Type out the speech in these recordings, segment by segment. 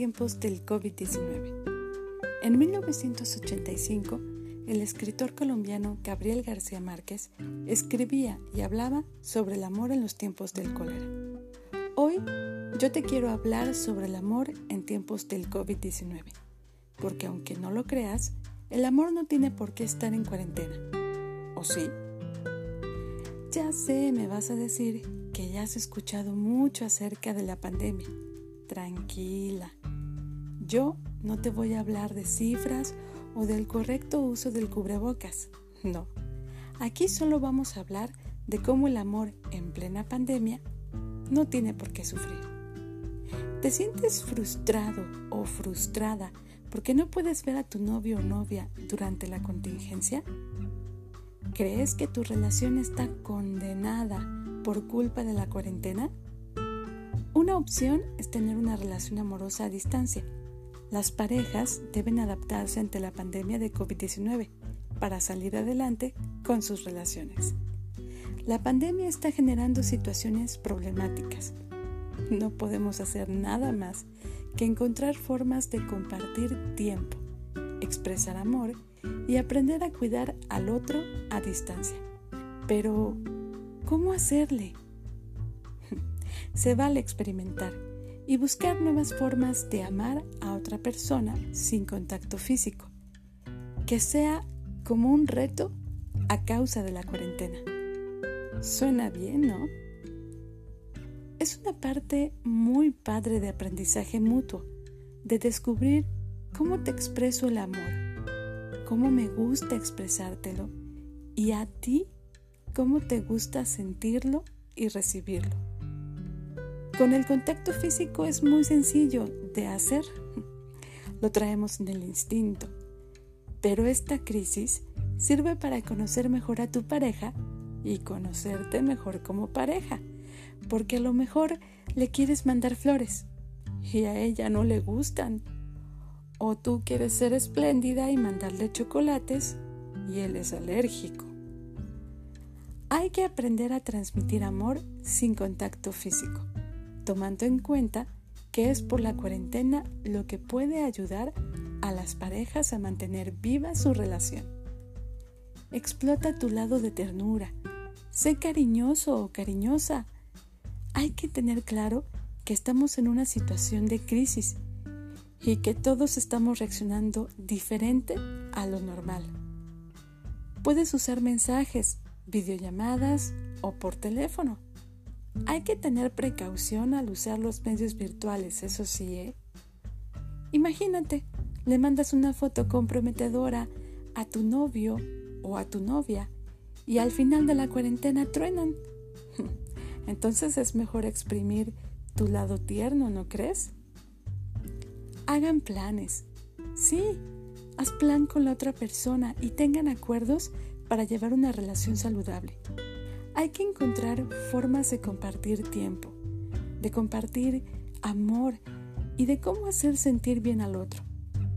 tiempos del COVID-19. En 1985, el escritor colombiano Gabriel García Márquez escribía y hablaba sobre el amor en los tiempos del cólera. Hoy yo te quiero hablar sobre el amor en tiempos del COVID-19, porque aunque no lo creas, el amor no tiene por qué estar en cuarentena. ¿O sí? Ya sé, me vas a decir que ya has escuchado mucho acerca de la pandemia. Tranquila. Yo no te voy a hablar de cifras o del correcto uso del cubrebocas. No. Aquí solo vamos a hablar de cómo el amor en plena pandemia no tiene por qué sufrir. ¿Te sientes frustrado o frustrada porque no puedes ver a tu novio o novia durante la contingencia? ¿Crees que tu relación está condenada por culpa de la cuarentena? Una opción es tener una relación amorosa a distancia. Las parejas deben adaptarse ante la pandemia de COVID-19 para salir adelante con sus relaciones. La pandemia está generando situaciones problemáticas. No podemos hacer nada más que encontrar formas de compartir tiempo, expresar amor y aprender a cuidar al otro a distancia. Pero, ¿cómo hacerle? Se vale experimentar y buscar nuevas formas de amar a otra persona sin contacto físico, que sea como un reto a causa de la cuarentena. Suena bien, ¿no? Es una parte muy padre de aprendizaje mutuo, de descubrir cómo te expreso el amor cómo me gusta expresártelo y a ti cómo te gusta sentirlo y recibirlo. Con el contacto físico es muy sencillo de hacer. Lo traemos en el instinto. Pero esta crisis sirve para conocer mejor a tu pareja y conocerte mejor como pareja. Porque a lo mejor le quieres mandar flores y a ella no le gustan o tú quieres ser espléndida y mandarle chocolates y él es alérgico. Hay que aprender a transmitir amor sin contacto físico, tomando en cuenta que es por la cuarentena lo que puede ayudar a las parejas a mantener viva su relación. Explota tu lado de ternura, sé cariñoso o cariñosa. Hay que tener claro que estamos en una situación de crisis y que todos estamos reaccionando diferente a lo normal. Puedes usar mensajes, videollamadas o por teléfono. Hay que tener precaución al usar los medios virtuales, eso sí, ¿eh? Imagínate, le mandas una foto comprometedora a tu novio o a tu novia y al final de la cuarentena truenan. Entonces es mejor exprimir tu lado tierno, ¿no crees? Hagan planes. Sí, haz plan con la otra persona y tengan acuerdos para llevar una relación saludable. Hay que encontrar formas de compartir tiempo, de compartir amor y de cómo hacer sentir bien al otro.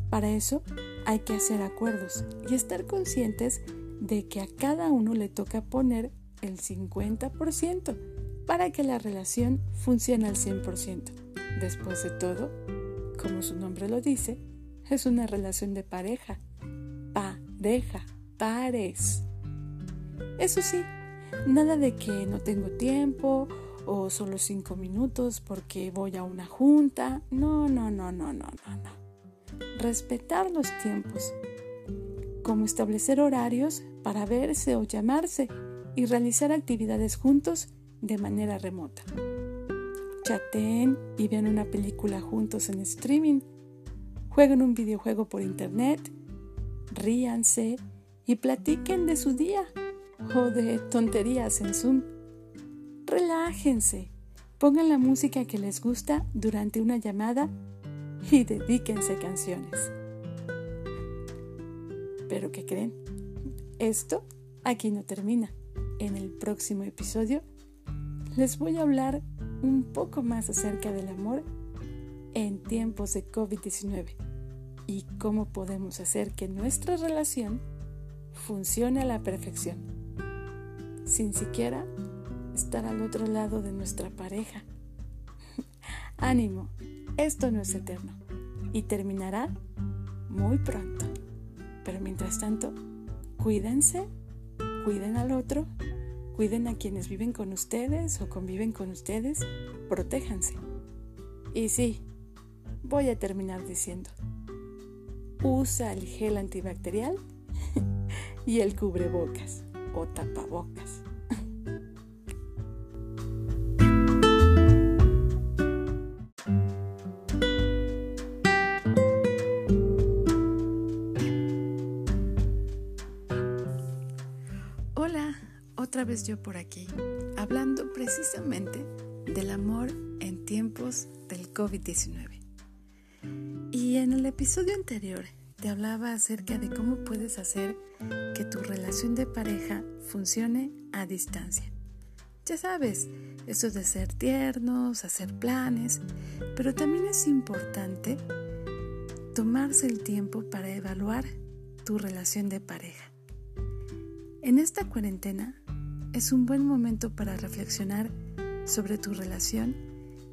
Para eso hay que hacer acuerdos y estar conscientes de que a cada uno le toca poner el 50% para que la relación funcione al 100%. Después de todo, como su nombre lo dice, es una relación de pareja. Pareja, pares. Eso sí, nada de que no tengo tiempo o solo cinco minutos porque voy a una junta. No, no, no, no, no, no, no. Respetar los tiempos. Como establecer horarios para verse o llamarse y realizar actividades juntos de manera remota chateen y vean una película juntos en streaming, jueguen un videojuego por internet, ríanse y platiquen de su día o tonterías en Zoom. Relájense, pongan la música que les gusta durante una llamada y dedíquense canciones. Pero ¿qué creen? Esto aquí no termina. En el próximo episodio les voy a hablar un poco más acerca del amor en tiempos de COVID-19 y cómo podemos hacer que nuestra relación funcione a la perfección, sin siquiera estar al otro lado de nuestra pareja. Ánimo, esto no es eterno, y terminará muy pronto. Pero mientras tanto, cuídense, cuiden al otro, cuiden a quienes viven con ustedes o conviven con ustedes, protéjanse. Y sí, voy a terminar diciendo, usa el gel antibacterial y el cubrebocas o tapabocas. Yo por aquí, hablando precisamente del amor en tiempos del COVID-19. Y en el episodio anterior te hablaba acerca de cómo puedes hacer que tu relación de pareja funcione a distancia. Ya sabes, eso de ser tiernos, hacer planes, pero también es importante tomarse el tiempo para evaluar tu relación de pareja. En esta cuarentena es un buen momento para reflexionar sobre tu relación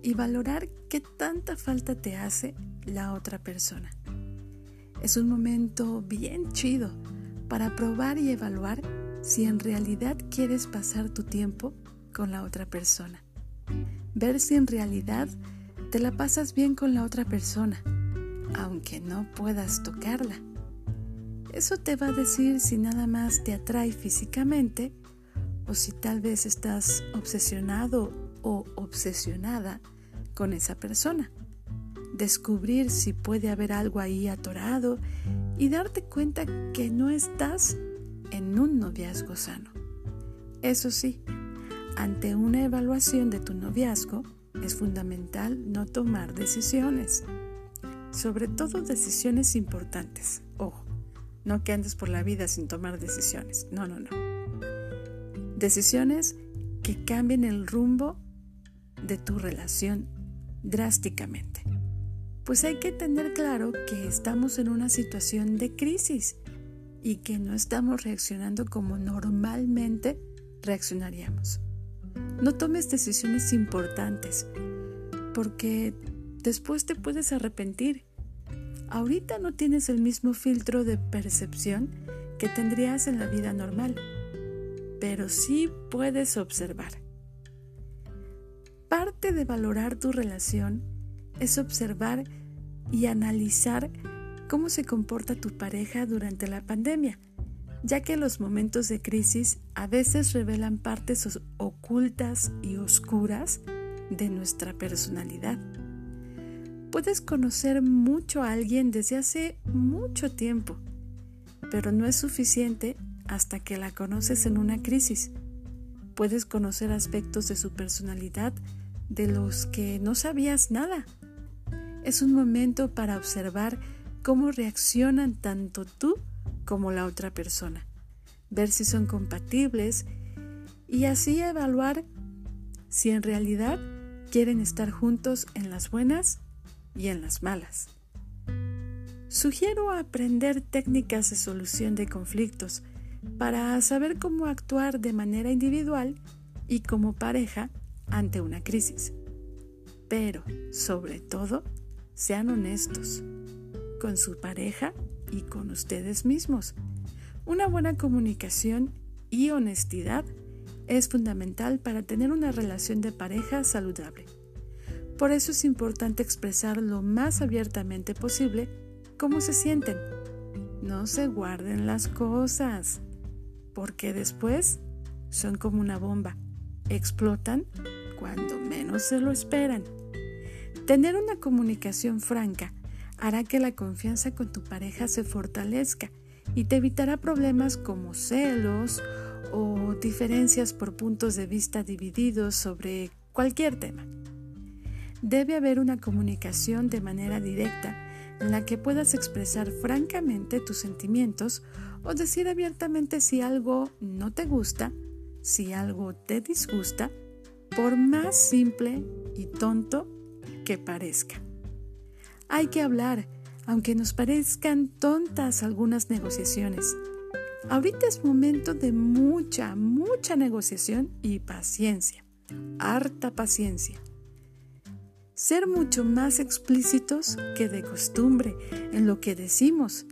y valorar qué tanta falta te hace la otra persona. Es un momento bien chido para probar y evaluar si en realidad quieres pasar tu tiempo con la otra persona. Ver si en realidad te la pasas bien con la otra persona, aunque no puedas tocarla. Eso te va a decir si nada más te atrae físicamente o si tal vez estás obsesionado o obsesionada con esa persona. Descubrir si puede haber algo ahí atorado y darte cuenta que no estás en un noviazgo sano. Eso sí, ante una evaluación de tu noviazgo es fundamental no tomar decisiones, sobre todo decisiones importantes. Ojo, no que andes por la vida sin tomar decisiones, no, no, no. Decisiones que cambien el rumbo de tu relación drásticamente. Pues hay que tener claro que estamos en una situación de crisis y que no estamos reaccionando como normalmente reaccionaríamos. No tomes decisiones importantes porque después te puedes arrepentir. Ahorita no tienes el mismo filtro de percepción que tendrías en la vida normal, pero sí puedes observar. Parte de valorar tu relación es observar y analizar cómo se comporta tu pareja durante la pandemia, ya que los momentos de crisis a veces revelan partes ocultas y oscuras de nuestra personalidad. Puedes conocer mucho a alguien desde hace mucho tiempo, pero no es suficiente hasta que la conoces en una crisis. Puedes conocer aspectos de su personalidad de los que no sabías nada. Es un momento para observar cómo reaccionan tanto tú como la otra persona, ver si son compatibles y así evaluar si en realidad quieren estar juntos en las buenas y en las malas. Sugiero aprender técnicas de solución de conflictos para saber cómo actuar de manera individual y como pareja ante una crisis. Pero, sobre todo, sean honestos con su pareja y con ustedes mismos. Una buena comunicación y honestidad es fundamental para tener una relación de pareja saludable. Por eso es importante expresar lo más abiertamente posible cómo se sienten. No se guarden las cosas, porque después son como una bomba. Explotan cuando menos se lo esperan. Tener una comunicación franca hará que la confianza con tu pareja se fortalezca y te evitará problemas como celos o diferencias por puntos de vista divididos sobre cualquier tema. Debe haber una comunicación de manera directa en la que puedas expresar francamente tus sentimientos o decir abiertamente si algo no te gusta, si algo te disgusta por más simple y tonto que parezca. Hay que hablar, aunque nos parezcan tontas algunas negociaciones. Ahorita es momento de mucha, mucha negociación y paciencia, harta paciencia. Ser mucho más explícitos que de costumbre en lo que decimos.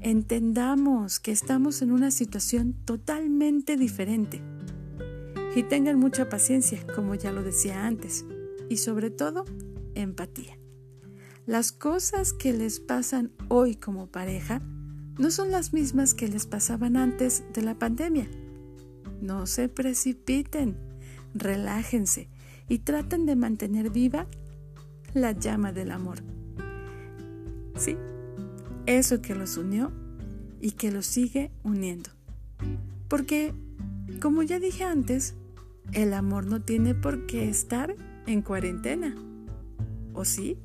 Entendamos que estamos en una situación totalmente diferente. Y tengan mucha paciencia, como ya lo decía antes, y sobre todo, empatía. Las cosas que les pasan hoy como pareja no son las mismas que les pasaban antes de la pandemia. No se precipiten, relájense y traten de mantener viva la llama del amor. Sí, eso que los unió y que los sigue uniendo. Porque, como ya dije antes, el amor no tiene por qué estar en cuarentena. ¿O sí?